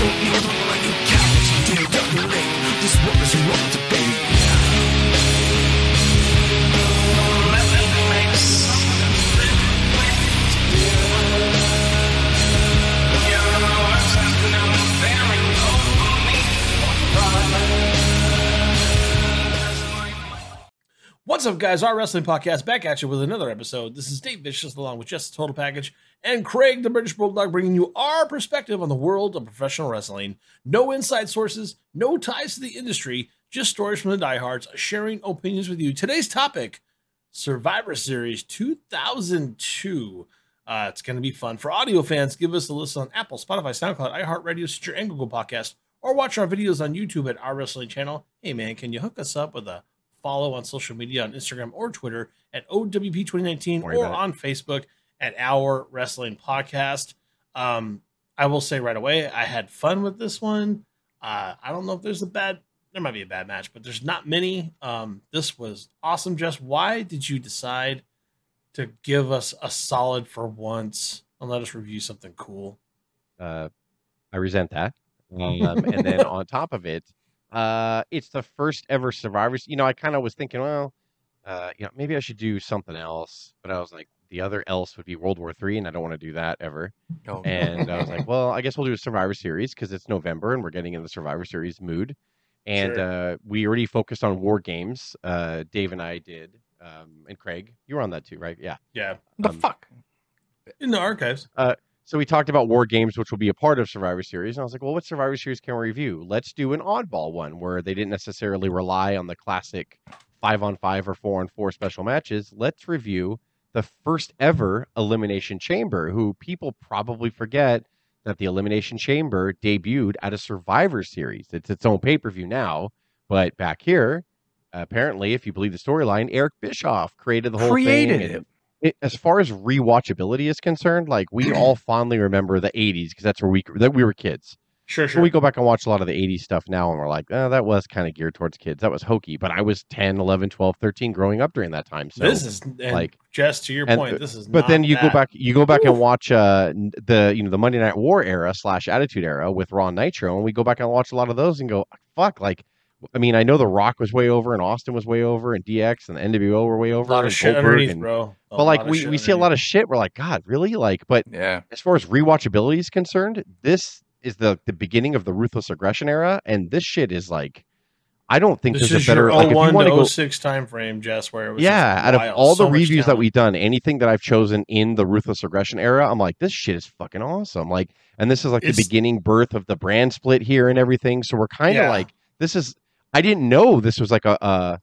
don't up, guys? Our wrestling podcast back at you with another episode. This is Dave Vicious, along with Jess the Total Package and Craig the British Bulldog, bringing you our perspective on the world of professional wrestling. No inside sources, no ties to the industry, just stories from the diehards, sharing opinions with you. Today's topic: Survivor Series 2002. Uh, it's going to be fun for audio fans. Give us a listen on Apple, Spotify, SoundCloud, iHeartRadio, Stitcher, and Google Podcast, or watch our videos on YouTube at our wrestling channel. Hey, man, can you hook us up with a follow on social media on Instagram or Twitter at OWP 2019 or on Facebook at Our Wrestling Podcast. Um, I will say right away, I had fun with this one. Uh, I don't know if there's a bad, there might be a bad match, but there's not many. Um, this was awesome. Jess, why did you decide to give us a solid for once and let us review something cool? Uh, I resent that. Um, and then on top of it, uh, it's the first ever Survivors. You know, I kind of was thinking, well, uh, you know, maybe I should do something else, but I was like, the other else would be World War Three, and I don't want to do that ever. Oh, And I was like, well, I guess we'll do a Survivor Series because it's November and we're getting in the Survivor Series mood. And Sure. uh, we already focused on war games. Uh, Dave and I did, um, and Craig, you were on that too, right? Yeah. Yeah, the um, fuck? in the archives. So we talked about war games, which will be a part of Survivor Series, and I was like, well, what Survivor Series can we review? Let's do an oddball one where they didn't necessarily rely on the classic five on five or four on four special matches. Let's review the first ever Elimination Chamber, who people probably forget that the Elimination Chamber debuted at a Survivor Series. It's its own pay per view now, but back here, apparently, if you believe the storyline, Eric Bischoff created the whole Created thing. and- it. It, as far as rewatchability is concerned, like we all fondly remember the '80s because that's where we that we were kids. Sure, So sure. we go back and watch a lot of the '80s stuff now, and we're like, oh, that was kind of geared towards kids. That was hokey. But I was 10, 11, 12, 13 growing up during that time. So this is like- just to your and- point. This is but then you go back you go back Woo. and watch uh the you know the Monday Night War era slash Attitude era with Raw Nitro, and we go back and watch a lot of those and go fuck like. I mean, I know The Rock was way over, and Austin was way over, and DX and the NWO were way over. a lot of shit Goldberg underneath, and- bro. A But like we, we see a lot of shit. We're like, God, really? Like, but Yeah. as far as rewatchability is concerned, this is the the beginning of the ruthless aggression era, and this shit is like, I don't think This there's is a better. your Like, if you 01 want to go, 06 time frame, Jess, where it was yeah, out of all So the reviews that we've done, anything that I've chosen in the ruthless aggression era, I'm like, this shit is fucking awesome. Like, and this is like It's- the beginning birth of the brand split here and everything. So we're kind of Yeah. like, this is. I didn't know this was like a. a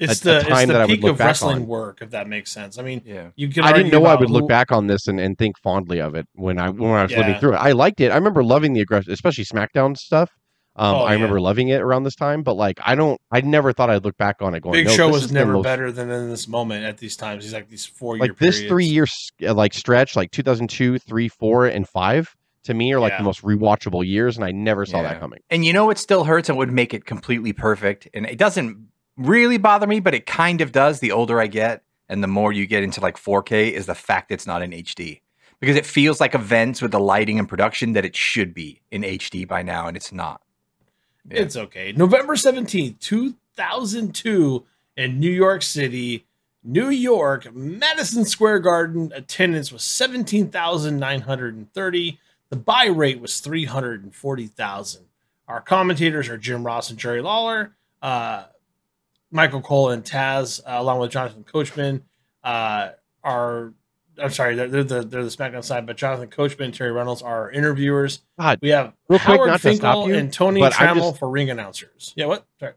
it's a the, time it's that I would look of back wrestling on. work, if that makes sense. I mean, Yeah. you can I didn't know I would look who- back on this and, and think fondly of it when I when I was living through it. I liked it. I remember loving the aggression, especially SmackDown stuff. Um, Oh, I remember loving it around this time, but like I don't, I never thought I'd look back on it going. Big no, Show this was never most- better than in this moment at these times. He's like these four year Like this three year uh, like stretch, like 2002, three, four, and five, to me are like Yeah. the most rewatchable years, and I never saw Yeah. that coming. And you know what still hurts and would make it completely perfect? And it doesn't really bother me, but it kind of does the older I get and the more you get into like 4K is the fact it's not in HD. Because it feels like events with the lighting and production that it should be in HD by now, and it's not. Yeah. It's okay. November 17th, 2002, in New York City, New York, Madison Square Garden. Attendance was 17,930. The buy rate was 340,000. Our commentators are Jim Ross and Jerry Lawler, uh, Michael Cole and Taz, uh, along with Jonathan Coachman. Uh, are I'm sorry, they're, they're the they're the SmackDown side, but Jonathan Coachman and Terri Runnels are our interviewers. God, We have Real quick, Howard not to stop Finkel you, and Tony Trammell just- for ring announcers. Yeah, what? Sorry.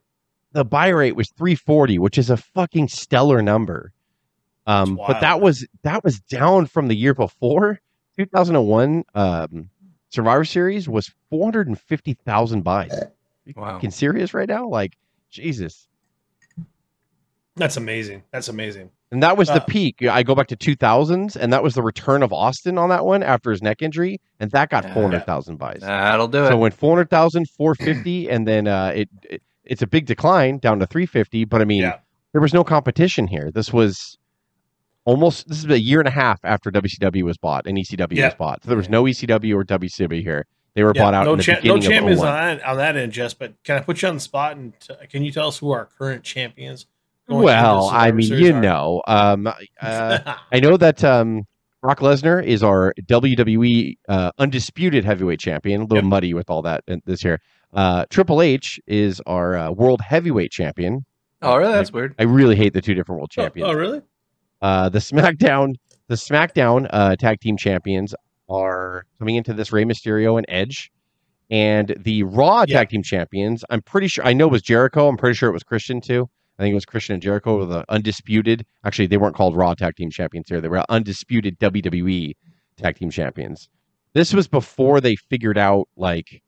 the buy rate was 340, which is a fucking stellar number. Um, but that was that was down from the year before. 2001 um, Survivor Series was 450,000 buys. You Wow. fucking serious right now? Like Jesus. That's amazing. That's amazing. And that was the Uh, peak. I go back to 2000s, and that was the return of Austin on that one after his neck injury, and that got Yeah. 400,000 buys. That'll do it. So it. it went 400,000, 450, and then uh, it, it it's a big decline down to 350. But I mean, Yeah. there was no competition here. This was almost this is a year and a half after WCW was bought and ECW Yeah. was bought. So there was no ECW or WCW here. They were Yeah, bought out no, in the cha- no beginning of champions on that, on that end, Jess. But can I put you on the spot and t- can you tell us who our current champions? going Well, I mean, you are? know, um, uh, I know that um, Brock Lesnar is our WWE uh, undisputed heavyweight champion. A little Yep. muddy with all that this year. Uh, Triple H is our uh, world heavyweight champion. Oh, really? That's weird. I really hate the two different world Oh, champions. Oh, really? Uh, the SmackDown, the SmackDown uh, tag team champions are coming into this Rey Mysterio and Edge, and the Raw Yeah. tag team champions. I'm pretty sure I know it was Jericho. I'm pretty sure it was Christian too. I think it was Christian and Jericho were the undisputed. Actually, they weren't called Raw tag team champions here. They were undisputed WWE tag team champions. This was before they figured out like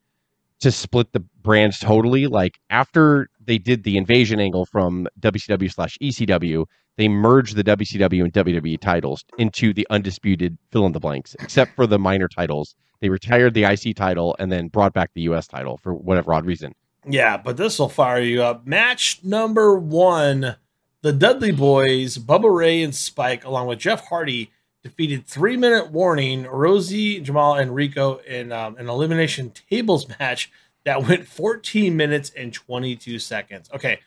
to split the brands totally. Like after they did the invasion angle from WCW slash ECW, they merged the WCW and WWE titles into the undisputed fill in the blanks, except for the minor titles. They retired the IC title and then brought back the US title for whatever odd reason. Yeah, but this will fire you up. Match number one: the Dudley Boys, Bubba Ray and Spike, along with Jeff Hardy, defeated Three Minute Warning, Rosie, Jamal, and Rico in um, an elimination tables match that went 14 minutes and 22 seconds. Okay,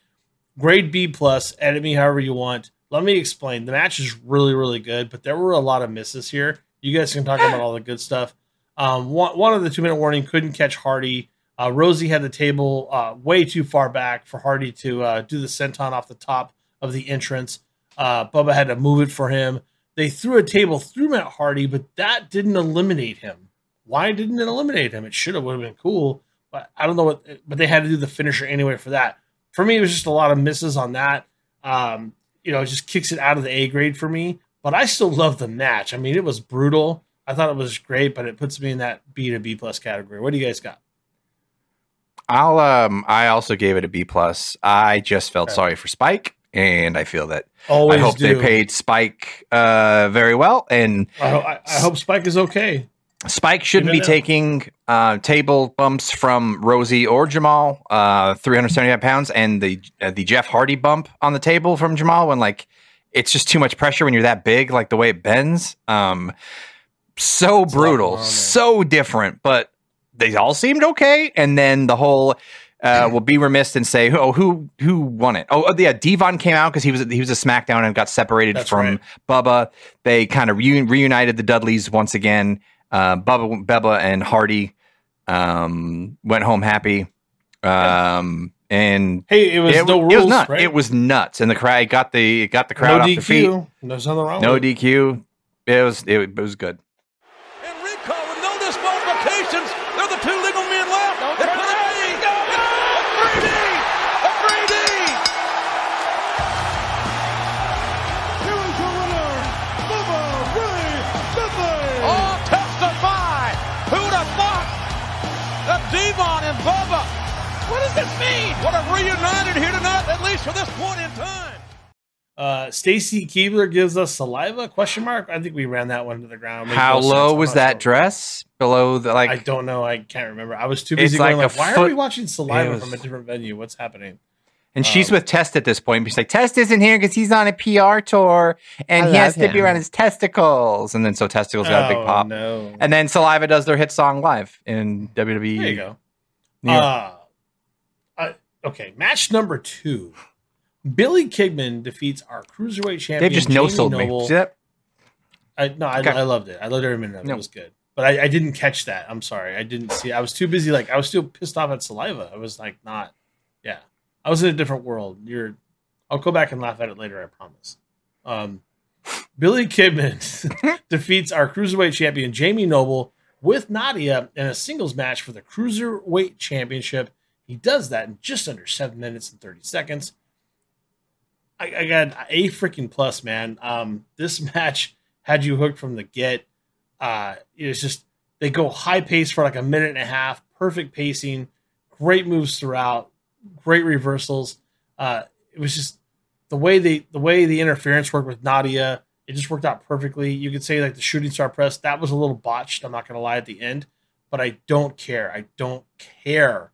grade B plus. Edit me however you want. Let me explain. The match is really, really good, but there were a lot of misses here. You guys can talk about all the good stuff. Um, one, one of the two minute warning couldn't catch Hardy. Uh, Rosie had the table uh, way too far back for Hardy to uh, do the senton off the top of the entrance. Uh, Bubba had to move it for him. They threw a table through Matt Hardy, but that didn't eliminate him. Why didn't it eliminate him? It should have would have been cool, but I don't know what. But they had to do the finisher anyway for that. For me, it was just a lot of misses on that. Um, you know, it just kicks it out of the A grade for me. But I still love the match. I mean, it was brutal. I thought it was great, but it puts me in that B to B plus category. What do you guys got? I'll um I also gave it a B plus. I just felt Okay. sorry for Spike, and I feel that Always I hope do. they paid Spike uh very well. And I, I, I hope Spike is okay. Spike shouldn't Even be taking uh, table bumps from Rosie or Jamal, uh, 375 pounds, and the uh, the Jeff Hardy bump on the table from Jamal when like it's just too much pressure when you're that big, like the way it bends. Um, so lot brutal, so different, but they all seemed okay. And then the whole. Uh, will be remiss and say, oh, who who won it? Oh, yeah, D-Von came out because he was he was a SmackDown and got separated That's from right. Bubba. They kind of reu- reunited the Dudleys once again. Uh, Bubba, Bubba, and Hardy um, went home happy. Um, and Hey, it was it, no wa- rules, it was nuts. right? It was nuts, and the crowd got the it got the crowd no off their feet. No DQ. There's nothing wrong. No with. DQ. It was it, it was good. Tonight, at least for this point in time. Uh, Stacy Keibler gives us Saliva? Question mark. I think we ran that one to the ground. Makes How low was that sure. dress? Below the like I don't know. I can't remember. I was too busy going a like, why are we watching Saliva was- from a different venue? What's happening? And she's Um, with Test at this point. She's like, Test isn't here because he's on a PR tour and I he has love to be around his testicles. And then so Testicles got a big Oh, pop. No. And then Saliva does their hit song live in WWE. there you go. New Uh, uh, okay, match number two. Billy Kidman defeats our cruiserweight champion. They've just no Jamie sold me. Noble. See that? I, no, I, Okay. I loved it. I loved every minute of it. No. It was good, but I, I didn't catch that. I'm sorry. I didn't see. I was too busy. Like I was still pissed off at Saliva. I was like, not. Yeah, I was in a different world. You're. I'll go back and laugh at it later. I promise. Um, Billy Kidman defeats our cruiserweight champion Jamie Noble with Nidia in a singles match for the cruiserweight championship. He does that in just under seven minutes and thirty seconds. I, I got a freaking plus, man. Um, this match had you hooked from the get. Uh, it's just they go high pace for like a minute and a half, perfect pacing, great moves throughout, great reversals. Uh, it was just the way they the way the interference worked with Nidia. It just worked out perfectly. You could say like the shooting star press that was a little botched. I'm not gonna lie at the end, but I don't care. I don't care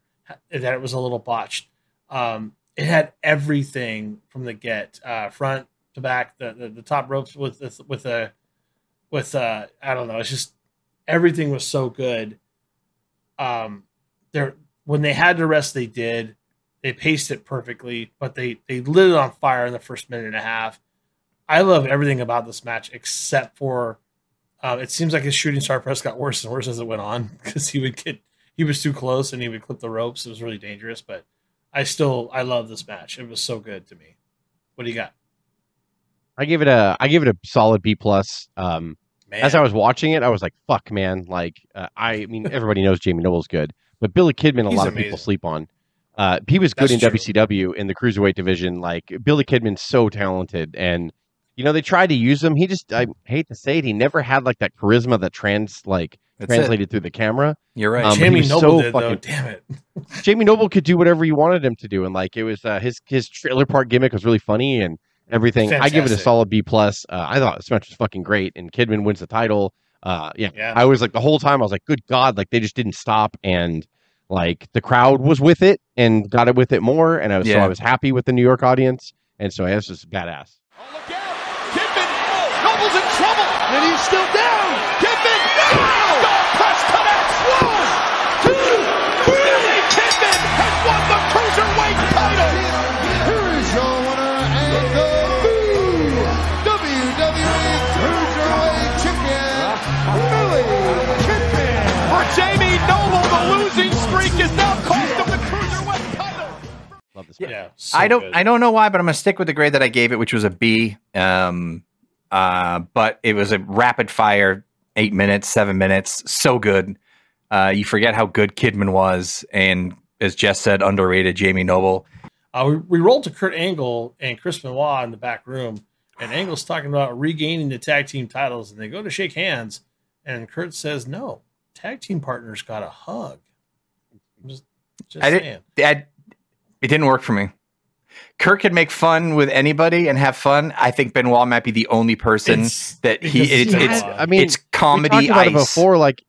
that it was a little botched. Um, it had everything from the get, uh, front to back, the, the the top ropes with with a with uh I don't know. It's just everything was so good. Um, they're when they had to rest, they did. They paced it perfectly, but they they lit it on fire in the first minute and a half. I love everything about this match except for uh, it seems like his shooting star press got worse and worse as it went on because he would get he was too close and he would clip the ropes. It was really dangerous, but I still I love this match. It was so good to me. What do you got, I give it a I give it a solid B plus. Um, man? as I was watching it, I was like, "Fuck, man!" Like, uh, I mean, everybody knows Jamie Noble's good, but Billy Kidman, a He's lot of amazing. people sleep on. Uh, he was good That's in true. WCW in the cruiserweight division. Like Billy Kidman's so talented, and you know they tried to use him. He just, I hate to say it, he never had like that charisma that trans like That's it. translated through the camera. You're right. Um, Jamie Noble so did though. Damn it! Jamie Noble could do whatever you wanted him to do, and like it was uh, his his trailer park gimmick was really funny and everything. I give it a solid B plus. Uh, I thought this match was fucking great, and Kidman wins the title. Uh, yeah, Yeah. I was like the whole time I was like, good God, like they just didn't stop, and like the crowd was with it and got it with it more, and I was so I was happy with the New York audience, and so yeah, this was badass. Oh, look out! Kidman! oh, Noble's in trouble! And he's still down. Jamie Noble, the losing streak is now cost him the Cruiserweight title! Love this. Yeah, so I don't good. I don't know why, but I'm gonna stick with the grade that I gave it, which was a B. Um, uh, but it was a rapid fire, eight minutes, seven minutes, so good. Uh, you forget how good Kidman was, and as Jess said, underrated Jamie Noble. Uh, we, we rolled to Kurt Angle and Chris Benoit in the back room, and Angle's talking about regaining the tag team titles, and they go to shake hands, and Kurt says, "No, tag team partners got a hug." I'm just, just I saying. didn't. That it didn't work for me. Kurt could make fun with anybody and have fun. I think Benoit might be the only person It's- that he. because It's, it's, I mean, it's we comedy talked about it ice. before, like.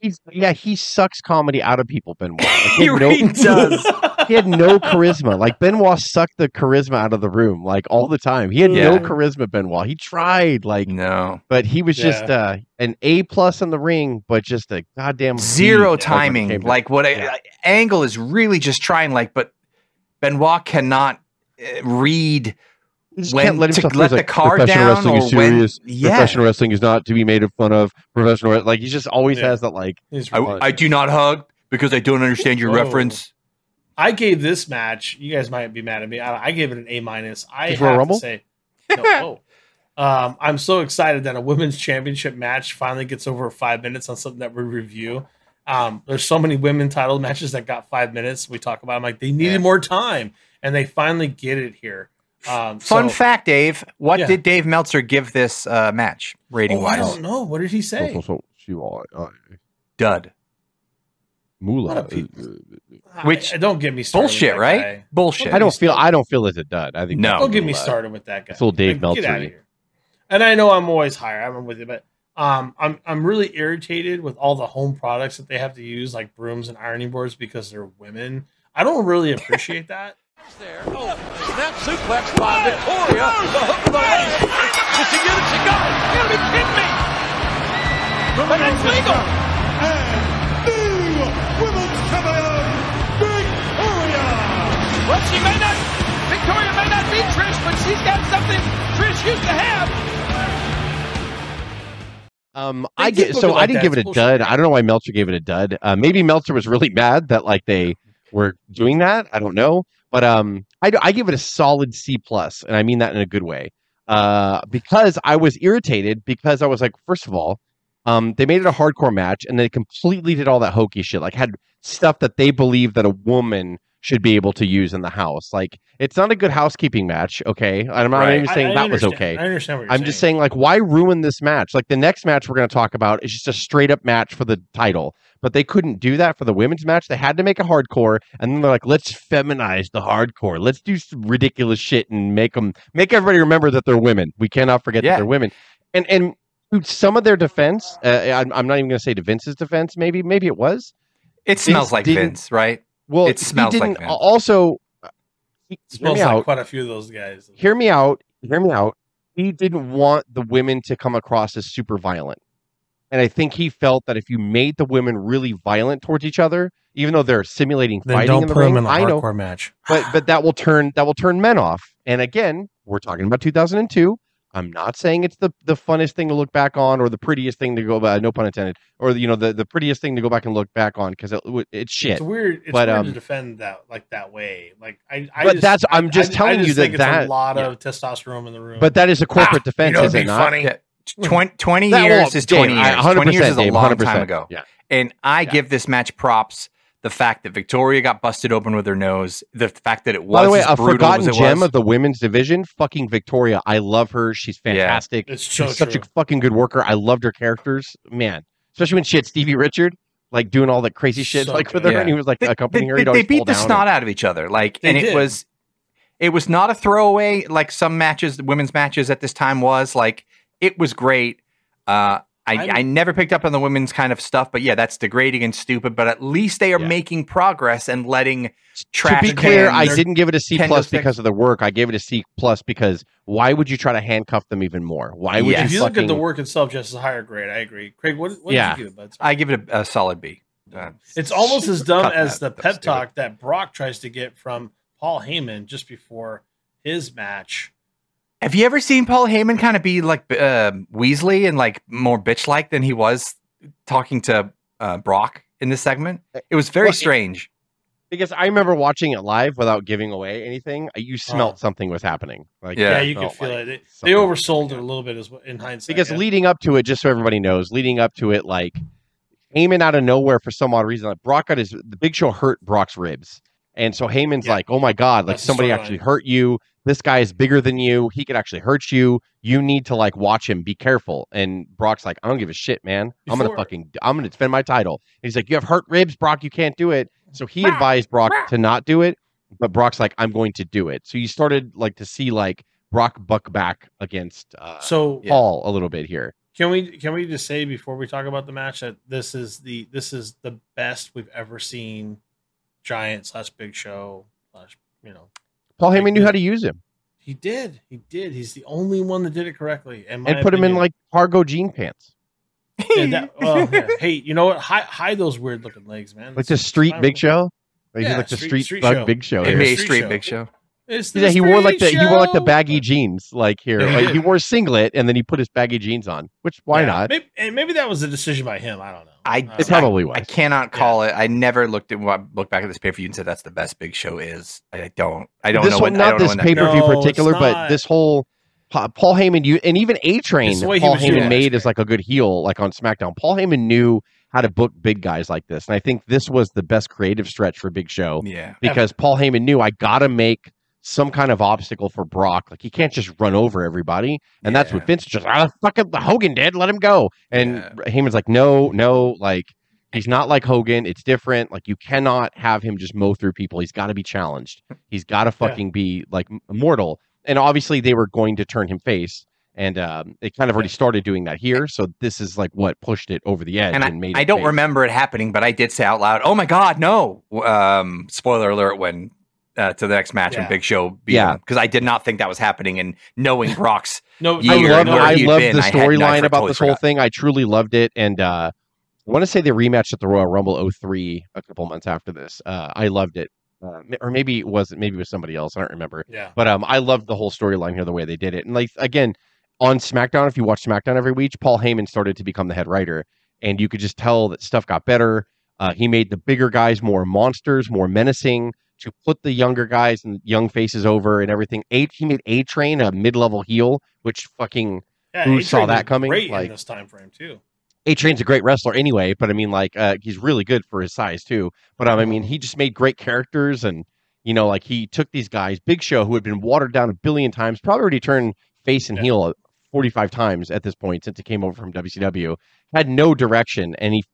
He's, yeah, he sucks comedy out of people, Benoit. Like, He had really does. He had no charisma. Like Benoit sucked the charisma out of the room, like all the time. He had no Yeah. charisma, Benoit. He tried, like, No. but he was just uh, an A plus in the ring, but just a goddamn zero like, when it timing. Like what I- Yeah. Angle is really just trying. Like, but Benoit cannot uh, read when can't let to himself let lose, the card professional down wrestling is or when- serious. Yeah. Professional wrestling is not to be made fun of. Professional, like he just always Yeah. has that, like I, I do not hug because I don't understand your Oh. reference. I gave this match. You guys might be mad at me. I, I gave it an A minus. I Just Royal have Rumble? to say, no, whoa. Um, I'm so excited that a women's championship match finally gets over five minutes on something that we review. Um, there's so many women title matches that got five minutes. We talk about. I'm like they needed Yeah. more time, and they finally get it here. Um, Fun so- fact, Dave. What Yeah. did Dave Meltzer give this uh, match rating Oh, I wise? don't know. What did he say? so, so, she uh, Dud. Moolah. What uh, Which- I, don't get me started. with Bullshit, that right? guy. Bullshit. I don't feel. I don't feel it's a dud. I think No. Don't get me started with that guy. It's a little Dave Like, get Meltzer-y. here. And I know I'm always higher. I'm with you, but um, I'm I'm really irritated with all the home products that they have to use, like brooms and ironing boards, because they're women. I don't really appreciate that. There. Oh, snap suplex by Victoria. The hook of the leg. Does she get it? She got it. You gotta be kidding me. But it's legal. Well, she may not, Victoria may not be Trish, but she's got something Trish used to have. Um, They I get so like I didn't that. give it a dud. I don't know why Meltzer gave it a dud. Uh, maybe Meltzer was really mad that like they were doing that. I don't know, but um, I I give it a solid C plus, and I mean that in a good way. Uh, because I was irritated because I was like, first of all, um, they made it a hardcore match, and they completely did all that hokey shit. Like had stuff that they believe that a woman should be able to use in the house. Like it's not a good housekeeping match. Okay, and I'm not Right. even saying I- I that was okay. I understand what you're I'm just saying, like, why ruin this match? Like, the next match we're going to talk about is just a straight up match for the title, but they couldn't do that for the women's match. They had to make a hardcore, and then they're like, let's feminize the hardcore. Let's do some ridiculous shit and make them make everybody remember that they're women. We cannot forget Yeah. that they're women. And and some of their defense, uh, I'm, I'm not even going to say to Vince's defense. Maybe maybe it was. It smells Vince like Vince, right? Well, It smells like didn't- Vince. Also, uh, hear smells like out. quite a few of those guys. Hear me out. Hear me out. He didn't want the women to come across as super violent. And I think he felt that if you made the women really violent towards each other, even though they're simulating Then fighting don't in the put ring, him in a I know, hardcore match. but but that will turn that will turn men off. And again, we're talking about 2002. I'm not saying it's the the funnest thing to look back on or the prettiest thing to go back. No pun intended. Or you know the the prettiest thing to go back and look back on because it, it's shit. It's weird. It's But, weird um, to defend that like that way. Like I, I But just, that's- I'm just I- telling I you just that think it's that- a lot yeah. of testosterone in the room. But that is a corporate defense, you know, is it'd it be not? funny. Yeah. Twen- 20 years is 20 years. 20 years is a Dave, long 100%. time ago. Yeah. And I Yeah. give this match props. The fact that Victoria got busted open with her nose, the fact that it was By the way, as a forgotten gem was. of the women's division, fucking Victoria. I love her. She's Yeah. fantastic. it's so She's such a fucking good worker. I loved her characters, man. Especially when she had Stevie Richard, like doing all that crazy shit, So like with good. her, and he was like they, accompanying they- her. He'd they beat the snot and- out of each other, like, They and it was, it was not a throwaway like some matches, women's matches at this time was. Like, it was great. Uh, I, I'm- never picked up on the women's kind of stuff, but yeah, that's degrading and stupid. But at least they are Yeah. making progress and letting To be clear, I didn't give it a C plus because of the work. I gave it a C plus because why would you try to handcuff them even more? Why would Yeah. if you you look at the work itself, just as a higher grade, I agree. Craig, what, what Yeah. did you give it? Bud? I give it a, a solid B. Uh, It's almost as dumb as that. the That was pep talk that Brock tries to get from Paul Heyman just before his match. Have you ever seen Paul Heyman kind of be like uh, Weasley and like more bitch like than he was talking to uh, Brock in this segment? It was very Well, strange. because I remember watching it live without giving away anything. You smelt Oh. something was happening. Like Yeah. Yeah, you could feel like it. They, they something- oversold it a little bit as well in hindsight. because yeah. leading up to it, just so everybody knows, leading up to it, like Heyman out of nowhere for some odd reason, like Brock got his the Big Show hurt Brock's ribs, and so Heyman's Yeah. like, "Oh my god, like That's somebody storyline. actually hurt you. This guy is bigger than you. He could actually hurt you. You need to like watch him. Be careful." And Brock's like, "I don't give a shit, man. I'm gonna fucking I'm gonna defend my title." And he's like, "You have hurt ribs, Brock. You can't do it." So he advised Brock to not do it, but Brock's like, "I'm going to do it." So you started like to see like Brock buck back against uh, so Yeah. Paul a little bit here. can we can we just say before we talk about the match that this is the this is the best we've ever seen Giant slash Big Show slash you know Paul Like Heyman knew how to use him he did he did he's the only one that did it correctly and put him in like cargo jean pants, Yeah, that- well, yeah. hey you know what hide, hide those weird looking legs man like the street Big Show. Like, Yeah, he's like the street- street, street thug show. Big Show. Yeah. NBA Street Street Show. Big Show. It's Yeah, he wore like the street he wore like the baggy jeans like here. He Like, he wore a singlet and then he put his baggy jeans on. Which why Yeah, not? Maybe, and maybe that was a decision by him. I don't know. I- It probably was. I cannot call it. I never looked at look back at this pay per view and said that's the best Big Show is. I don't. I don't this know one, when. I not don't this pay per view No, particular, but this whole Paul Heyman, you and even A Train, It's he Paul was Heyman made as like a good heel, like on SmackDown. Paul Heyman knew how to book big guys like this, and I think this was the best creative stretch for Big Show Yeah. because Paul Heyman knew I got to make some kind of obstacle for Brock. Like he can't just run over everybody, and that's what Vince just ah, fucking Hogan did. Let him go. And Yeah. Heyman's like, no, no, like he's not like Hogan. It's different. Like you cannot have him just mow through people. He's got to be challenged. He's got to fucking be like immortal. And obviously they were going to turn him face. And um, they kind of already started doing that here, so this is like what pushed it over the edge And and, I, made. I don't face. remember it happening, but I did say out loud, "Oh my God, no!" Um, spoiler alert when uh, to the next match Yeah. when Big Show beat Yeah. because I did not think that was happening, and knowing Brock's no, I year no, love and where I love been, the I had- I storyline about totally this whole forgot. thing. I truly loved it, and uh, I want to say they rematched at the Royal Rumble 03 a couple months after this. Uh, I loved it, uh, or maybe it wasn't. Maybe it was somebody else. I don't remember. yeah. But um, I loved the whole storyline here, the way they did it, and like again on SmackDown. If you watch SmackDown every week, Paul Heyman started to become the head writer, and you could just tell that stuff got better. Uh, he made the bigger guys more monsters, more menacing. To put the younger guys and young faces over and everything. A he made A Train a mid level heel, which fucking yeah Who A-Train saw that coming? Great Like- in this time frame too. A Train's a great wrestler anyway, but I mean, like, uh, he's really good for his size too. But um, I mean, he just made great characters, and you know, like he took these guys, Big Show, who had been watered down a billion times, probably already turned face and Yeah. heel forty-five times at this point since he came over from WCW, had no direction, and he,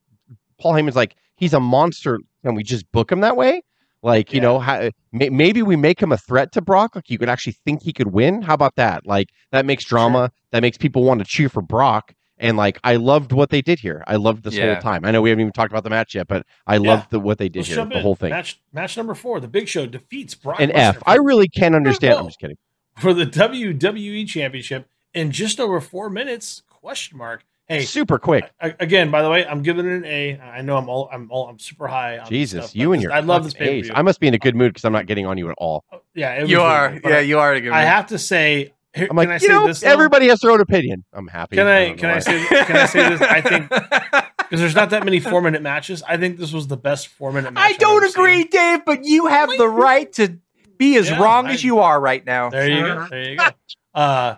Paul Heyman's like, he's a monster. Can we just book him that way? Like, you Yeah. know, ha- may- maybe we make him a threat to Brock. Like, you could actually think he could win. How about that? Like, that makes drama. That makes people want to cheer for Brock. And like, I loved what they did here. I loved this Yeah. whole time. I know we haven't even talked about the match yet, but I loved the, what they did Let's here. The in. whole thing. Match match number four. The Big Show defeats Brock An Lesnar F. I really can't understand. I'm just kidding. for the WWE Championship in just over four minutes. Question mark. Hey, super quick. a- again, by the way, I'm giving it an A. I know I'm all I'm all I'm super high. On Jesus, stuff, you but and your I love this fucking pay A's. I must be in a good mood because I'm not getting on you at all. Yeah, it was You are. good, Yeah, I, you are. a good I man. have to say. Here, I'm like, can I you say know, this? everybody has their own opinion. I'm happy. Can I don't can know I say can I say this? I think because there's not that many four minute matches. I think this was the best four minute match. I I've don't ever seen. agree, Dave, but you have the right to be as Yeah, wrong I- as you are right now. There you go. There you go. Uh,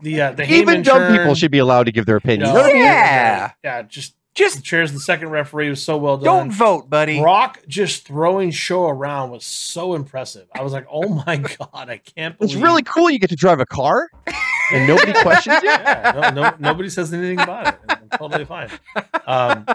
the uh, the Even Heyman dumb turn, people should be allowed to give their opinion. No, You know what I mean? Yeah. yeah. Just Just chairs. The second referee was so well done. don't vote, buddy. Brock just throwing show around was so impressive. I was like, oh my god, I can't believe. It's really cool. You get to drive a car and nobody questions you. Yeah, no, no, nobody says anything about it. I'm totally fine. Um,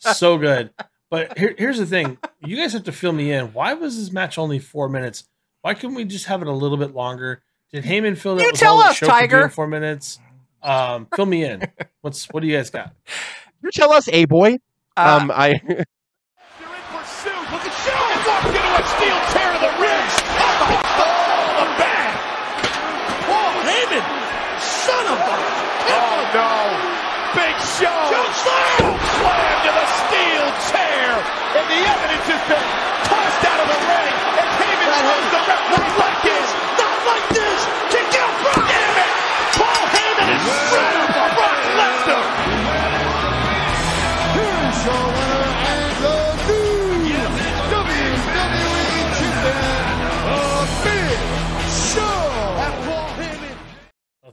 so good. But here, here's the thing: you guys have to fill me in. Why was this match only four minutes? Why couldn't we just have it a little bit longer? Did Heyman fill that You was tell us, show Tiger. in four minutes? Um, fill me in. What's what do you guys got? You tell us, a boy. Uh, Um, I They're in pursuit. Look at Shaw. And walks into a steel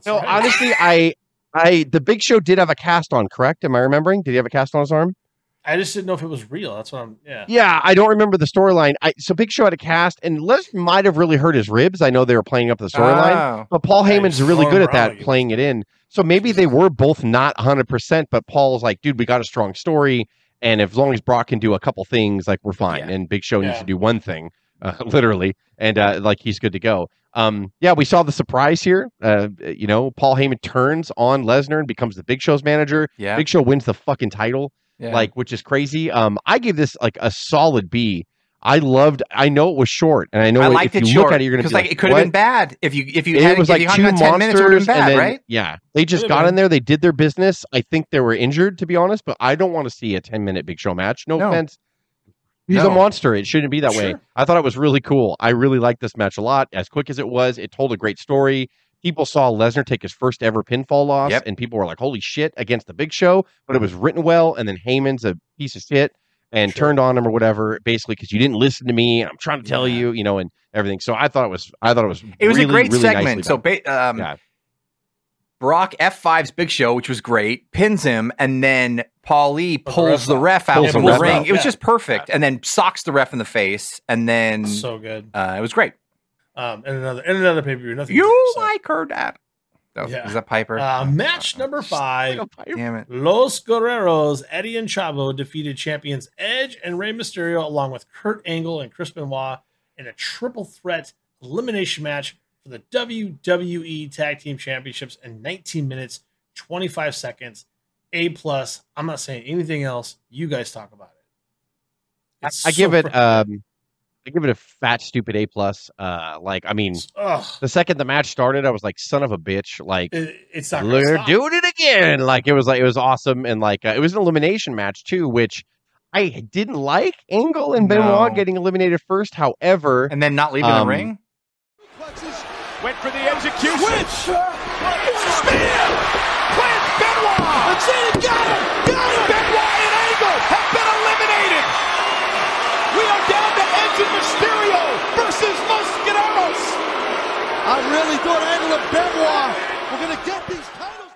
no, right. honestly, I, I, the Big Show did have a cast on. Correct? Am I remembering? Did he have a cast on his arm? I just didn't know if it was real. That's what I'm. Yeah. Yeah, I don't remember the storyline. I so Big Show had a cast, and Les might have really hurt his ribs. I know they were playing up the storyline, oh. but Paul Yeah, Heyman's really throwing good at that, playing it in. So maybe they were both not 100%, but Paul's like, dude, we got a strong story. And as long as Brock can do a couple things, like we're fine. Yeah. And Big Show needs to do one thing, uh, literally. And uh, like he's good to go. Um, yeah, we saw the surprise here. Uh, you know, Paul Heyman turns on Lesnar and becomes the Big Show's manager. Yeah. Big Show wins the fucking title yeah. like which is crazy. Um, I give this like a solid B. I loved. I know it was short, and I know I it- liked if it you short look at it, you're gonna because be like, like, it could have been bad if you if you It had was if like you hung two on minutes it monsters, been and bad, then right? yeah, they just got been. in there. They did their business. I think they were injured, to be honest, but I don't want to see a ten minute Big Show match. No, No. offense. He's No. a monster. It shouldn't be that way. I thought it was really cool. I really liked this match a lot. As quick as it was, it told a great story. People saw Lesnar take his first ever pinfall loss, Yep. and people were like, "Holy shit!" against the Big Show. But it was written well, and then Heyman's a piece of shit and Sure. turned on him or whatever, basically because you didn't listen to me. I'm trying to tell Yeah. you, you know, and everything. So I thought it was, I thought it was, It was really, a great really segment. So ba- um, Yeah. Brock F5's Big Show, which was great, pins him, and then Paul Lee Pulls the ref the out. ref out Pulls from the the ring. out, It was yeah. just perfect, and then socks the ref in the face, and then So good. uh, it was great. Um, and another and another pay per view. Nothing. You major, so. like her, Dad? That was, Yeah. Is that Piper? Uh, match number five. Damn it! Los Guerreros, Eddie and Chavo defeated champions Edge and Rey Mysterio along with Kurt Angle and Chris Benoit in a triple threat elimination match for the WWE Tag Team Championships in 19 minutes, 25 seconds. A plus. I'm not saying anything else. You guys talk about it. I, It's I give so it, freaking- um, I give it a fat, stupid A plus. Uh, like, I mean, Ugh, the second the match started, I was like, son of a bitch. Like, it- it's not. Look, they're doing it again. Like it was like it was awesome, and like uh, it was an elimination match too, which I didn't like. Angle and Benoit No. getting eliminated first. However, And then not leaving Um, the ring. Went for the execution. Switch. Spear. Plants Benoit. That's it. Got him. Got him. Benoit and Angle have been eliminated. We are down to Edge and Mysterio versus Mosquedados. I really thought Angle and Benoit were going to get these titles.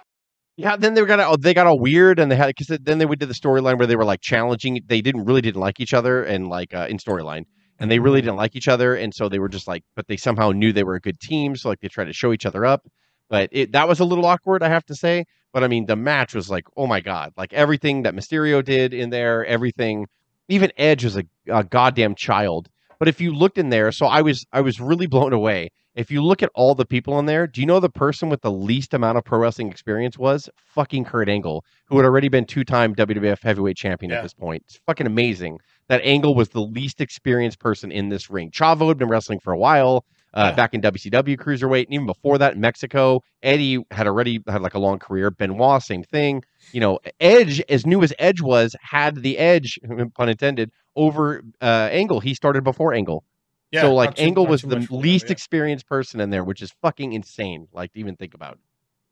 yeah, then they got all, they got all weird, and they had because then they did the storyline where they were like challenging. They didn't really didn't like each other, and like uh, in storyline, and they really didn't like each other, and so they were just like, but they somehow knew they were a good team, so like they tried to show each other up. But it that was a little awkward, I have to say. But I mean, the match was like, oh my god, like everything that Mysterio did in there, everything, even Edge was a, a goddamn child. But if you looked in there, so I was I was really blown away. If you look at all the people in there, do you know the person with the least amount of pro wrestling experience was fucking Kurt Angle, who had already been two-time WWF Heavyweight Champion Yeah. at this point. It's fucking amazing that Angle was the least experienced person in this ring. Chavo had been wrestling for a while. Uh, Yeah. Back in WCW cruiserweight, and even before that, in Mexico, Eddie had already had like a long career. Benoit, same thing. You know, Edge, as new as Edge was, had the edge, pun intended, over uh, Angle. He started before Angle. Yeah, so like Angle was the least yeah. experienced person in there, which is fucking insane. Like to even think about.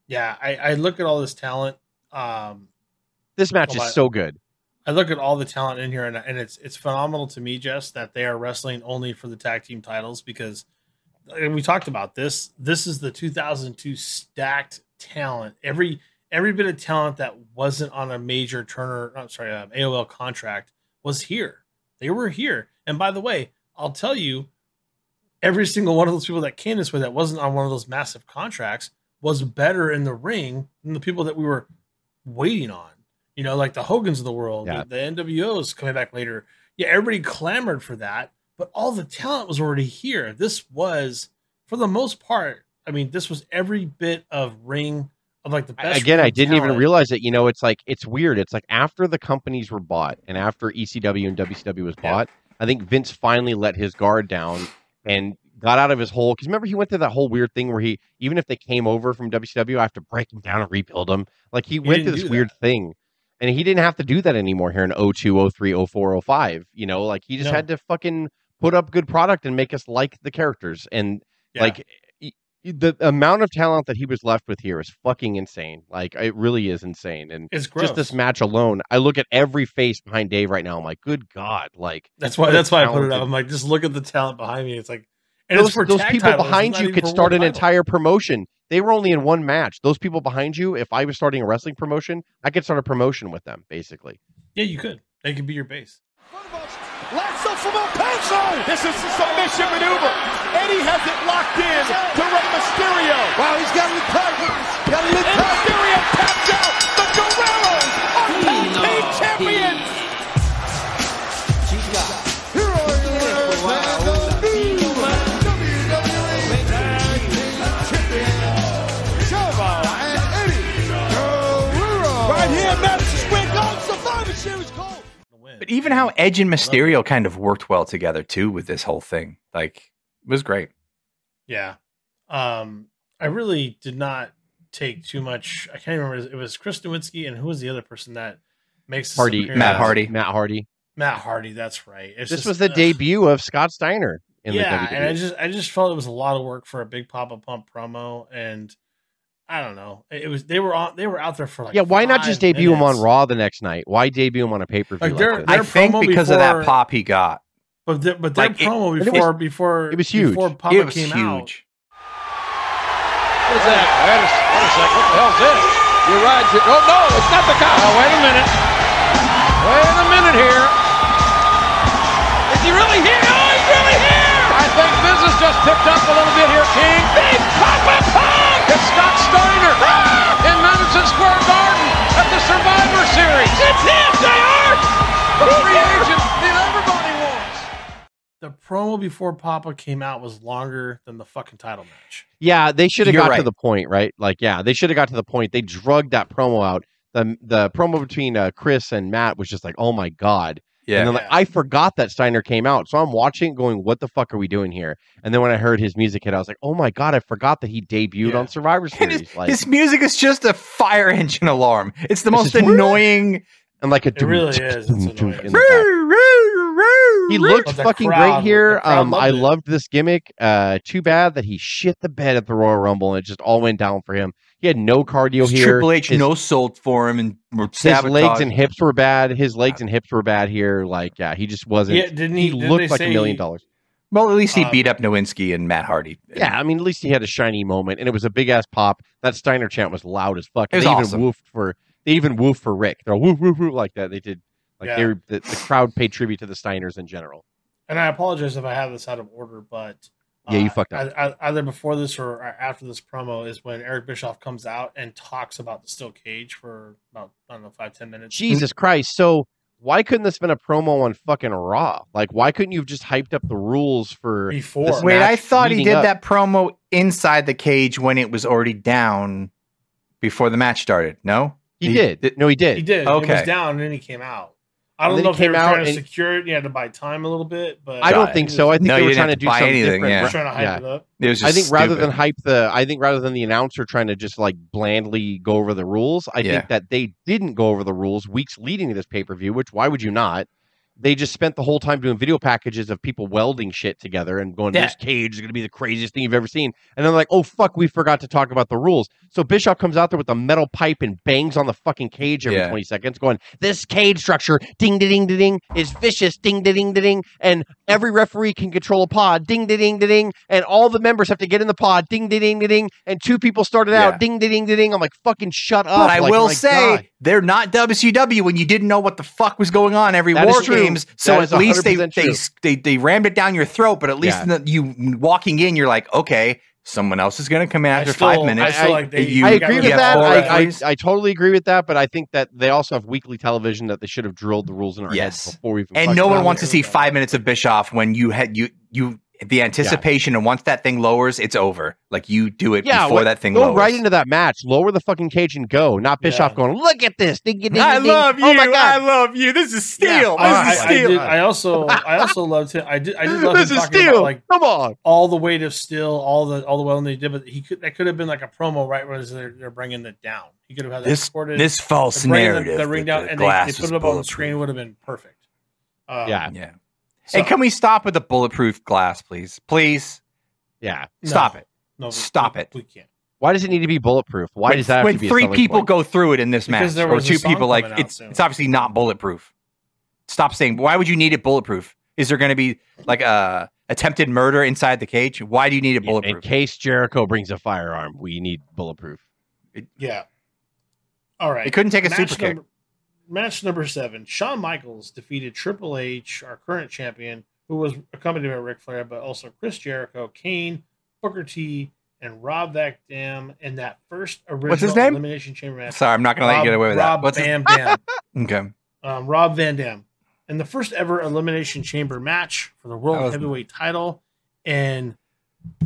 Yeah, I, I look at all this talent. Um, This match is I- so good. I look at all the talent in here, and, and it's it's phenomenal to me, Jess, that they are wrestling only for the tag team titles because and we talked about this. This is the 2002 stacked talent. Every every bit of talent that wasn't on a major Turner, I'm sorry, um, AOL contract was here. They were here. And by the way, I'll tell you, every single one of those people that came this way that wasn't on one of those massive contracts was better in the ring than the people that we were waiting on. You know, like the Hogans of the world, Yeah. the, NWOs coming back later. Yeah, everybody clamored for that, but all the talent was already here. This was, for the most part, I mean, this was every bit of ring of like the best. Again, I didn't even realize it. You know, it's like it's weird. It's like after the companies were bought and after ECW and WCW was Yeah. I think Vince finally let his guard down and got out of his hole. Because remember, he went through that whole weird thing where he, even if they came over from WCW, I have to break him down and rebuild him. Like he, went through this weird thing. And he didn't have to do that anymore here in 02, 03, 04, 05. You know, like he just No. had to fucking put up good product and make us like the characters. And Yeah. like the amount of talent that he was left with here is fucking insane. Like it really is insane. And it's gross. just this match alone, I look at every face behind Dave right now. I'm like, good God! Like That's why. That's why I put it up. I'm like, just look at the talent behind me. It's like, and those, it's for those people titles, behind you could start an titles. entire promotion. They were only in one match. Those people behind you, if I was starting a wrestling promotion, I could start a promotion with them. Basically, Yeah, you could. They could be your base. Lasso from El Paso. This is the submission maneuver. Eddie has it locked in to Rey Mysterio. Wow, he's got it tight. Got it tight. Mysterio taps out. The Guerreros are tag team champions. Here are your winners and the new WWE Tag Team Champions, and Eddie Guerrero. Right here, Madison Square Garden Survivor Series Cole. to win. But even how Edge and Mysterio kind of worked well together too with this whole thing, like it was great. Yeah. Um, I really did not take too much. I can't remember. It was Chris Nowinski and who was the other person that makes this Hardy. Matt Hardy. Matt Hardy. Matt Hardy. That's right. It's This just- was the ugh. debut of Scott Steiner in yeah, the WWE. and I just I just felt it was a lot of work for a big Poppa Pump promo, and I don't know. It was they were on they were out there for like yeah, why not just five debut him on. Raw the next night? Why debut him on a pay per view? Like, Like, they're- this? they're- I think promo because of that pop he got, But the, but their Like, it- promo it was- before before it was huge. before Papa it was came huge. What is that? Wait a, wait a second. What the hell's this? You ride your. Oh, no, it's not the cow. Oh, wait a minute. Wait a minute here. Is he really here? Oh, he's really here. I think business just picked up a free agent that everybody wants. the promo before Papa came out was longer than the fucking title match. Yeah, they should have You're got to the point, right? Like, yeah, they should have got to the point. They drugged that promo out. The the promo between uh, Chris and Matt was just like, oh my god. Yeah, And then like, Yeah. I forgot that Steiner came out, so I'm watching, going, what the fuck are we doing here? And then when I heard his music hit, I was like, oh my god, I forgot that he debuted Yeah. on Survivor And Series. his, like, his music is just a fire engine alarm. It's the most just- annoying. And like a It really is. It's annoying. in the back. He looked fucking great here. Um, I loved this gimmick. Uh, too bad that he shit the bed at the Royal Rumble and it just all went down for him. He had no cardio His here. Triple H his, no sold for him and his legs and hips were bad. His legs and hips were bad here. Like, yeah, he just wasn't. Yeah, didn't he he? didn't looked like a million he- dollars. Well, at least he Um, beat up Nowinski and Matt Hardy. Yeah, I mean, at least he had a shiny moment, and it was a big ass pop. That Steiner chant was loud as fuck. It was they awesome. even woofed for they even woofed for Rick. They're woof woof woof like that. They did like Yeah. they were, the, the crowd paid tribute to the Steiners in general. and I apologize if I have this out of order, but uh, Yeah, you fucked up. I- I- Either before this or after this promo is when Eric Bischoff comes out and talks about the steel cage for about I don't know five ten minutes. Jesus Christ! So why couldn't this have been a promo on fucking Raw? Like, why couldn't you have just hyped up the rules for Before. this Wait, I thought he did up? that promo inside the cage when it was already down before the match started. No, He, He- did. did- No, he did. He did. He Okay. was down and then he came out. I don't then know he if they came were out trying to and- secure it. You had to buy time a little bit, but I don't God, think so. I think No, they were trying to to do buy something anything, different. yeah. They're trying to hype Yeah. it up. It was I just think rather than hype the, I think rather than the announcer trying to just like blandly go over the rules, I Yeah. think that they didn't go over the rules weeks leading to this pay per view. Which why would you not? They just spent the whole time doing video packages of people welding shit together and going, Yeah. "This cage is going to be the craziest thing you've ever seen." And then like, "Oh fuck, we forgot to talk about the rules." So Bischoff comes out there with a metal pipe and bangs on the fucking cage every Yeah. twenty seconds, going, "This cage structure, ding da ding ding, is vicious, ding da ding ding, and every referee can control a pod, ding da ding ding, and all the members have to get in the pod, ding da ding ding, and two people started Yeah. out, ding da ding ding." I'm like, "Fucking shut up!" But I Like, will say God. They're not WCW when you didn't know what the fuck was going on every That is War. Games. So That at least they they, they they rammed it down your throat. But at least Yeah. in the, you walking in, you're like, okay, someone else is going to come in after still- five I minutes. like they- you- I agree with that. I, I. I totally agree with that, but I think that they also have weekly television that they should have drilled the rules in our Yes. heads before we even and no one wants to see five minutes of Bischoff when you had you you the anticipation and once that thing lowers, it's over. Like you do it Yeah, before what- that thing go lowers. right into that match. Lower the fucking cage and go. Not Bischoff Yeah. going. Look at this. Ding, ding, ding, I ding. love you. Oh my god. I love you. This is steel. I, this I, is I, steel. did, I also I also loved him. I did I did love this him is talking steel. about like Come on. all the weight of steel, all the all the well they did, but he could that could have been like a promo right where they're, they're bringing it down. He could have had that this recorded. this false narrative. the, the ring down, the and they, they put it up on the screen would have been perfect. Um, Yeah. Yeah. So- hey, can we stop with the bulletproof glass, please? Please Yeah. no, stop it. No, we- Stop we- it. We can't. Why does it need to be bulletproof? Why when, does that have when to be a three people point? go through it in this Because match, there or was a two people, like it's soon. it's obviously not bulletproof. Stop saying. Why would you need it bulletproof? Is there going to be like a attempted murder inside the cage? Why do you need it bulletproof? In case Jericho brings a firearm, we need bulletproof. Yeah. All right. It couldn't take a match super kick. Number, Match number seven: Shawn Michaels defeated Triple H, our current champion, who was accompanied by Ric Flair, but also Chris Jericho, Kane, Booker T, and Rob Van Dam in that first original What's his name? Elimination Chamber match. Sorry, I'm not going to let you get away with Rob that. What's Van Bam Bam. okay? um, Rob Van Dam, in the first ever Elimination Chamber match for the World was- Heavyweight Title, and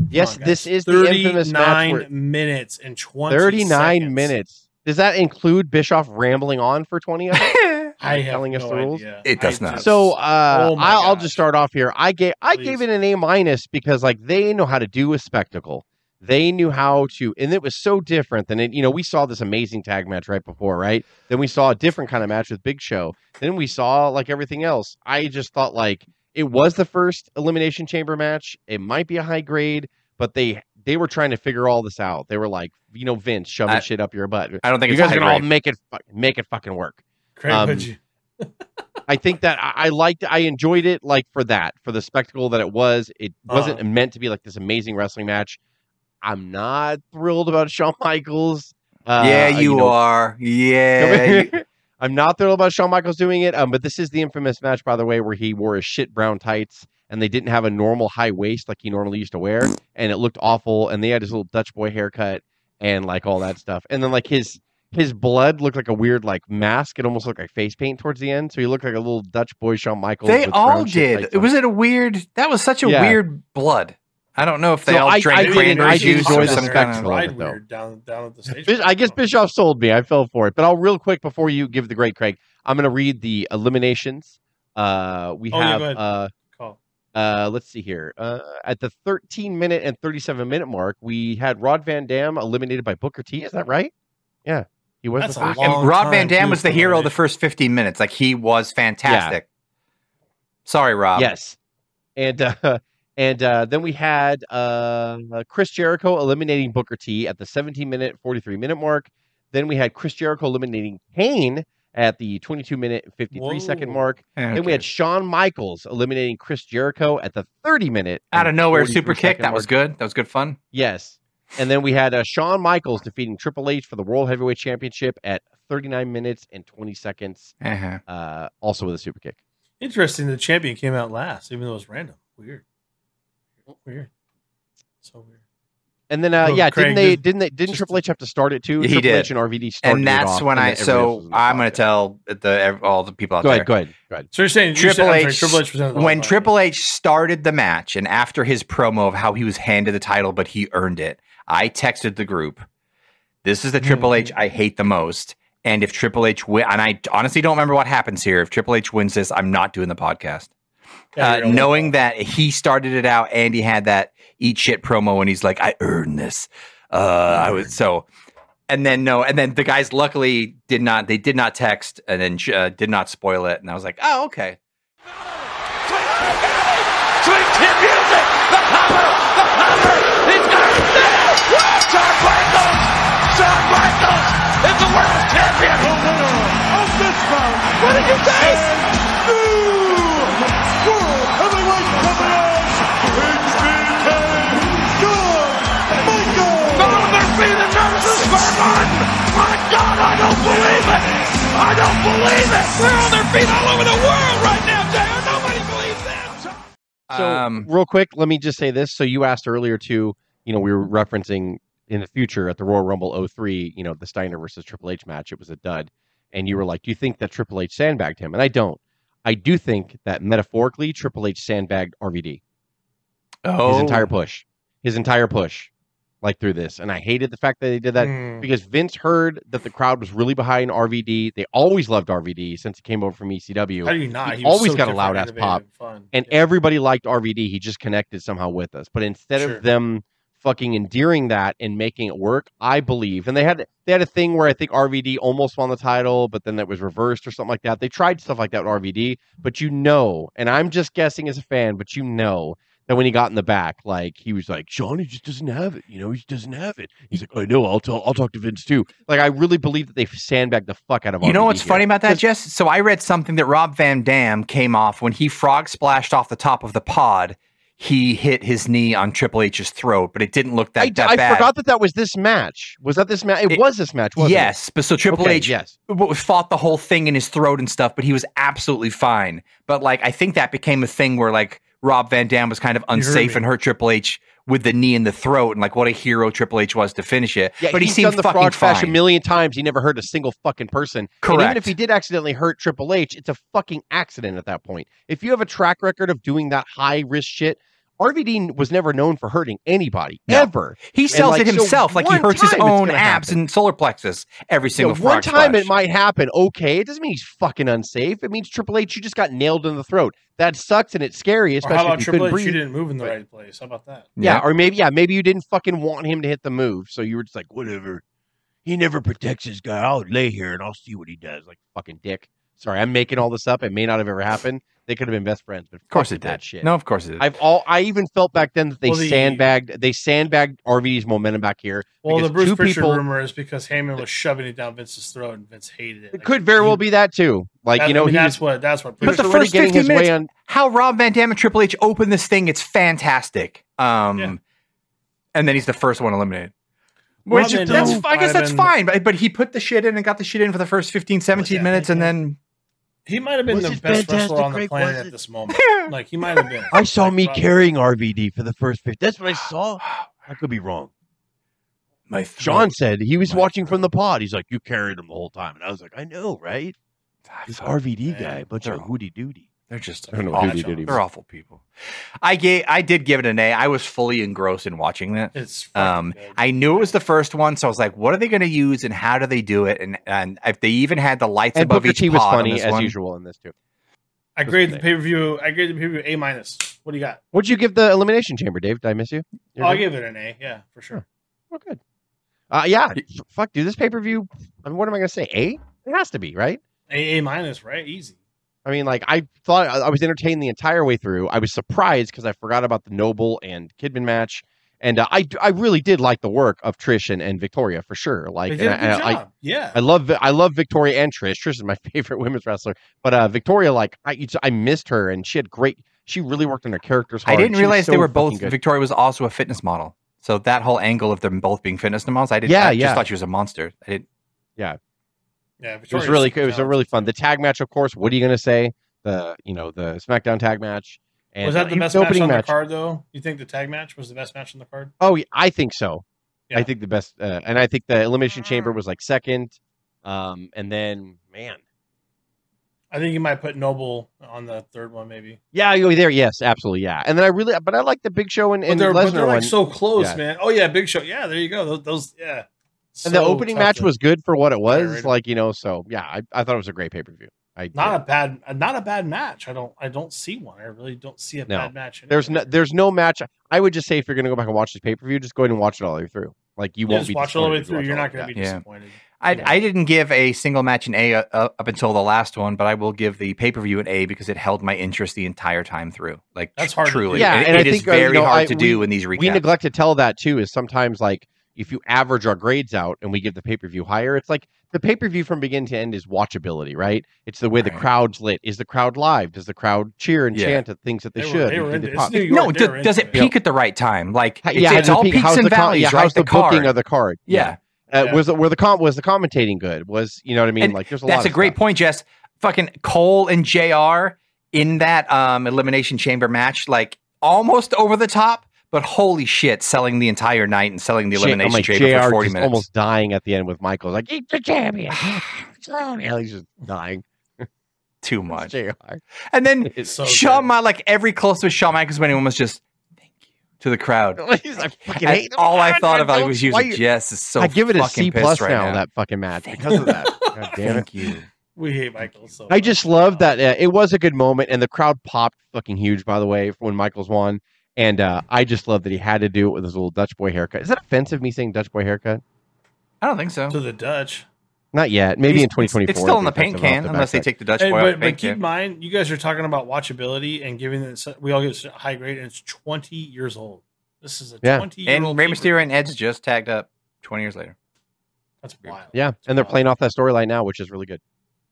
Yes, on, this is the infamous match. 39 Where, minutes and 20 Thirty-nine seconds. minutes. Does that include Bischoff rambling on for twenty of it? I have telling us the rules? idea. It does I not. just- So uh, Oh I'll, I'll gosh. just start off here. I gave I Please. gave it an A minus because like they know how to do a spectacle. They knew how to, and it was so different than it. You know, we saw this amazing tag match right before, right? Then we saw a different kind of match with Big Show. Then we saw like everything else. I just thought like it was the first elimination chamber match. It might be a high grade, but they they were trying to figure all this out. They were like, you know, Vince shoving I- shit up your butt. I don't think You it's guys high are gonna all make it make it fucking work. Craig, um. I think that I, I liked, I enjoyed it, like for that, for the spectacle that it was. It wasn't Uh-huh. meant to be like this amazing wrestling match. I'm not thrilled about Shawn Michaels. Uh, yeah, you, know, are. Yeah. you- I'm not thrilled about Shawn Michaels doing it. Um, but this is the infamous match, by the way, where he wore his shit brown tights and they didn't have a normal high waist like he normally used to wear, and it looked awful. And they had his little Dutch boy haircut and like all that stuff, and then like his his blood looked like a weird like mask. It almost looked like face paint towards the end, so he looked like a little Dutch boy Shawn Michaels. they all did. It was it a weird. That was such a Yeah. weird blood. I don't know if they So all I- drank I did- cranberry I juice or the some kind of. of Ride though. weird down down at the stage. I guess Bischoff sold me. I fell for it. But I'll real quick before you give the great Craig. I'm going to read the eliminations. Uh, we Oh, yeah, have go ahead. uh, Call. Uh, let's see here. Uh, at the 13 minute and 37 minute mark, we had Rob Van Dam eliminated by Booker T. Is that right? Yeah, he was That's the a first. long- And Rob Van Dam was the hero of the first 15 minutes. Like he was fantastic. Sorry, Rob. Yes, and uh, and uh, then we had uh, Chris Jericho eliminating Booker T at the 17 minute 43 minute mark. Then we had Chris Jericho eliminating Kane at the 22 minute 53 second Whoa. mark. Okay. Then we had Shawn Michaels eliminating Chris Jericho at the 30 minute. out of nowhere 43 super kick. second That was good. That was good fun. Yes. And then we had uh, Shawn Michaels defeating Triple H for the World Heavyweight Championship at 39 minutes and 20 seconds, Uh-huh. uh, also with a super kick. Interesting. The champion came out last, even though it was random. Weird. Weird. So weird. And then, uh, Oh, yeah, Craig, didn't they? just- Didn't they? Didn't just Triple H have to start it too? He Triple did. H and RVD started And it that's off, when and I then everybody else so was in the I'm going to tell the all the people out Go there. ahead. Go ahead. Go ahead. So you're saying you Triple said, I'm sorry, H, Triple H when whole Triple H started the match and after his promo of how he was handed the title but he earned it, I texted the group, "This is the Triple H I hate the most." And if Triple H win, and I honestly don't remember what happens here. If Triple H wins this, I'm not doing the podcast. Yeah, uh, knowing that he started it out, and he had that eat shit promo, and he's like, "I earned this." Uh, I was so, and then no, and then the guys luckily did not. They did not text, and then uh, did not spoil it, and I was like, "Oh, okay." Sweet chin music. The cover. The cover. He's got it. Shawn Michaels. Shawn Michaels is the world champion. The winner of this bout. What did you say? Believe it. I don't believe it. They're on their feet all over the world right now, JR. Nobody believes them. So, Um, real quick, let me just say this. So, you asked earlier too. You know, we were referencing in the future at the Royal Rumble 03, You know, the Steiner versus Triple H match. It was a dud, and you were like, "Do you think that Triple H sandbagged him?" And I don't. I do think that metaphorically, Triple H sandbagged RVD. oh, His entire push, his entire push, like through this, and I hated the fact that they did that Mm. because Vince heard that the crowd was really behind RVD. They always loved RVD since he came over from ECW. How do you not? He was always so got a loud-ass pop. and Fun. and Yeah. everybody liked RVD. He just connected somehow with us. But instead Sure. of them fucking endearing that and making it work, I believe, and they had they had a thing where I think RVD almost won the title, but then that was reversed or something like that. They tried stuff like that with RVD, but you know, and I'm just guessing as a fan, but you know that when he got in the back, like he was like, Sean, he just doesn't have it. You know, he just doesn't have it. He's like, I know. I'll tell. I'll talk to Vince too. Like I really believe that they sandbagged the fuck out of. You know what's here. funny about that, Jess? So I read something that Rob Van Dam came off when he frog splashed off the top of the pod. He hit his knee on Triple H's throat, but it didn't look that, I, that I bad. forgot that that was this match. Was that this match? It, It- was this match. Wasn't it? yes, but so Triple Okay, H yes. w- fought the whole thing in his throat and stuff, but he was absolutely fine. But like, I think that became a thing where like Rob Van Dam was kind of unsafe me. and hurt Triple H with the knee in the throat, and like what a hero Triple H was to finish it. Yeah, but he he's seemed done the fucking frog splash a million times. He never hurt a single fucking person. And even if he did accidentally hurt Triple H, it's a fucking accident at that point. If you have a track record of doing that high risk shit, RVD was never known for hurting anybody No. ever. He sells like, it so himself, like he hurts his own abs happen. and solar plexus every You single know, one time splash. it might happen. Okay, it doesn't mean he's fucking unsafe. It means Triple H, you just got nailed in the throat. That sucks and it's scary, Or especially how about if you Triple couldn't H? You didn't move in the But- right place. How about that? Yeah, or maybe yeah, maybe you didn't fucking want him to hit the move, so you were just like, whatever. He never protects his guy. I'll lay here and I'll see what he does. Like fucking dick. Sorry, I'm making all this up. It may not have ever happened. They could have been best friends, but Of course fuck it did. that shit. No, of course it did. I've all I even felt back then that they Well, the- sandbagged they sandbagged RVD's momentum back here. Well, because the Bruce two Pritchard people- rumor is because Heyman was shoving it down Vince's throat and Vince hated it. It could very well be that too. Like That- you know, I mean, that's was, what that's what. he was But the first 15 minutes- way on. How Rob Van Dam and Triple H open this thing, it's fantastic. Um, Yeah. and then he's the first one eliminated. Rob Which Van that's I guess that's fine, but, but he put the shit in and got the shit in for the first 15, 17 that minutes, and then He might have been Was the best wrestler on the planet at it? this moment. like he might have been. I saw Like, me Rob- carrying RVD for the first 50. That's what I saw. I could be wrong. my Sean said he was My watching from the pod. He's like, "You carried him the whole time," and I was like, "I know, right?" This RVD guy, bunch of hooty doody. They're just I don't know what awful. Duty Duty They're awful people. I gave I did give it an A. I was fully engrossed in watching that. It's Um, good. I knew it was the first one, so I was like, "What are they going to use, and how do they do it?" And and if they even had the lights And above Booker each T was pod on funny this as one. usual in this too. I grade the pay per view. I grade the pay per view A minus. What do you got? What'd you give the elimination chamber, Dave? Did I miss you? You're Oh, I good? give it an A. Yeah, for sure. Oh, good. Uh, yeah. f- fuck, dude. This pay per view. I mean, what am I gonna say? A? It has to be right. A A minus, right? Easy. I mean, like I thought I I was entertained the entire way through. I was surprised because I forgot about the Noble and Kidman match, and uh, I I really did like the work of Trish and, and Victoria for sure. Like, They did a good I, I, yeah. I love I love Victoria and Trish. Trish is my favorite women's wrestler, but uh, Victoria, like I I missed her, and she had great. She really worked on her characters. I didn't She was realize they were both. good. Victoria was also a fitness model, so that whole angle of them both being fitness models, I didn't. Yeah, I yeah. just thought she was a monster. I didn't. yeah. It was really it was a really fun. The tag match, of course. What are you gonna say? The you know the SmackDown tag match. And, Was that the even best match opening on match? the card, though? You think the tag match was the best match on the card? Oh, yeah, I think so. Yeah. I think the best, uh, and I think the Elimination Chamber was like second, um, and then man, I think you might put Noble on the third one, maybe. yeah, you there, yes, absolutely, yeah. And then I really, but I like the Big Show and, But and they're, but Lesnar they're like one. so close, Yeah. man. Oh yeah, Big Show. Yeah, there you go. Those, those yeah. And the opening match was good for what it was. Pirate. Like you know, so yeah, I, I thought it was a great pay per view. I not did. a bad not a bad match. I don't I don't see one. I really don't see a No. bad match. there's no there's no match. I would just say if you're gonna go back and watch this pay per view, just go ahead and watch it all the way through. Like you You won't just be watch it all the way disappointed through. you You're not going to be. Yeah. disappointed. I, I didn't give a single match an A uh, up until the last one, but I will give the pay per view an A because it held my interest the entire time through. Like That's hard to truly, do. Yeah, It- and I it is think, uh, you very know, hard I- to we- do in these recaps. we neglect to tell that too is sometimes like if you average our grades out and we give the pay-per-view higher it's like the pay-per-view from beginning to end is watchability right it's the way the crowd's lit is the crowd live does the crowd cheer and Yeah. chant at things that they, They were- should they were do into pop? It's New York, no, they do- does it peak at the right time? Like it's, yeah, it's all peak- peaks how's and the valleys, yeah, right? how's the, card. booking of the card yeah. Uh, Yeah. was it were the com was the commentating good was you know what i mean And like there's a lot That's a great stuff. point, Jess. Fucking Cole and JR in that um, elimination chamber match, like almost over the top, but holy shit, selling the entire night and selling the elimination I'm like chamber JR for 40 just minutes. almost dying at the end with Michael like he's the champion yeah, he's just dying Too much. JR And then It's so Shawn, good. Ma- like every close with Shawn Michaels when anyone was just thank you to the crowd. He's like, fucking hate him. all I thought God, about don't was you fight was it. Jess is so I give it a fucking plus right now, now. That fucking match because of that. God damn it! Thank you. We hate Michael so I much. just love that uh, it was a good moment, and the crowd popped fucking huge. By the way, when Michaels won, and uh, I just love that he had to do it with his little Dutch boy haircut. Is that offensive? Me saying Dutch boy haircut? I don't think so. to the Dutch. Not yet. Maybe in It's- it's- 2024. It's still in the paint can have to unless they take the Dutch Hey, boy but, of but keep in mind, you guys are talking about watchability and giving it. We all give it a high grade, and it's 20 years old. This is a Yeah. 20 year And old. And Rey Mysterio and Edge just tagged up 20 years later. That's wild. Yeah, and they're playing off that storyline now, which is really good.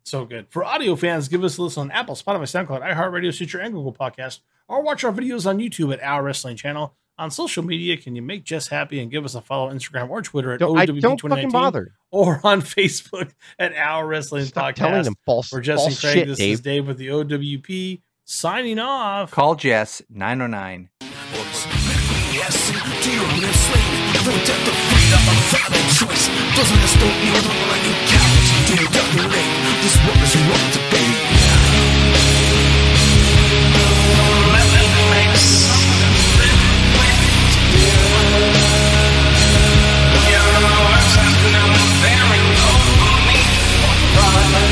So good. For audio fans, give us a listen on Apple, Spotify, SoundCloud, iHeartRadio, Stitcher, and Google Podcast, or watch our videos on YouTube at Our Wrestling Channel. On social media, can you make Jess happy and give us a follow on Instagram or Twitter at Don't, I OWP don't fucking 2019 bother. or on Facebook at Our Wrestling Stop Podcast. telling them false, For Jesse false Craig, shit, this Dave. is Dave with the OWP signing off. Call Jess 909. Yes, do you live slave? No Right.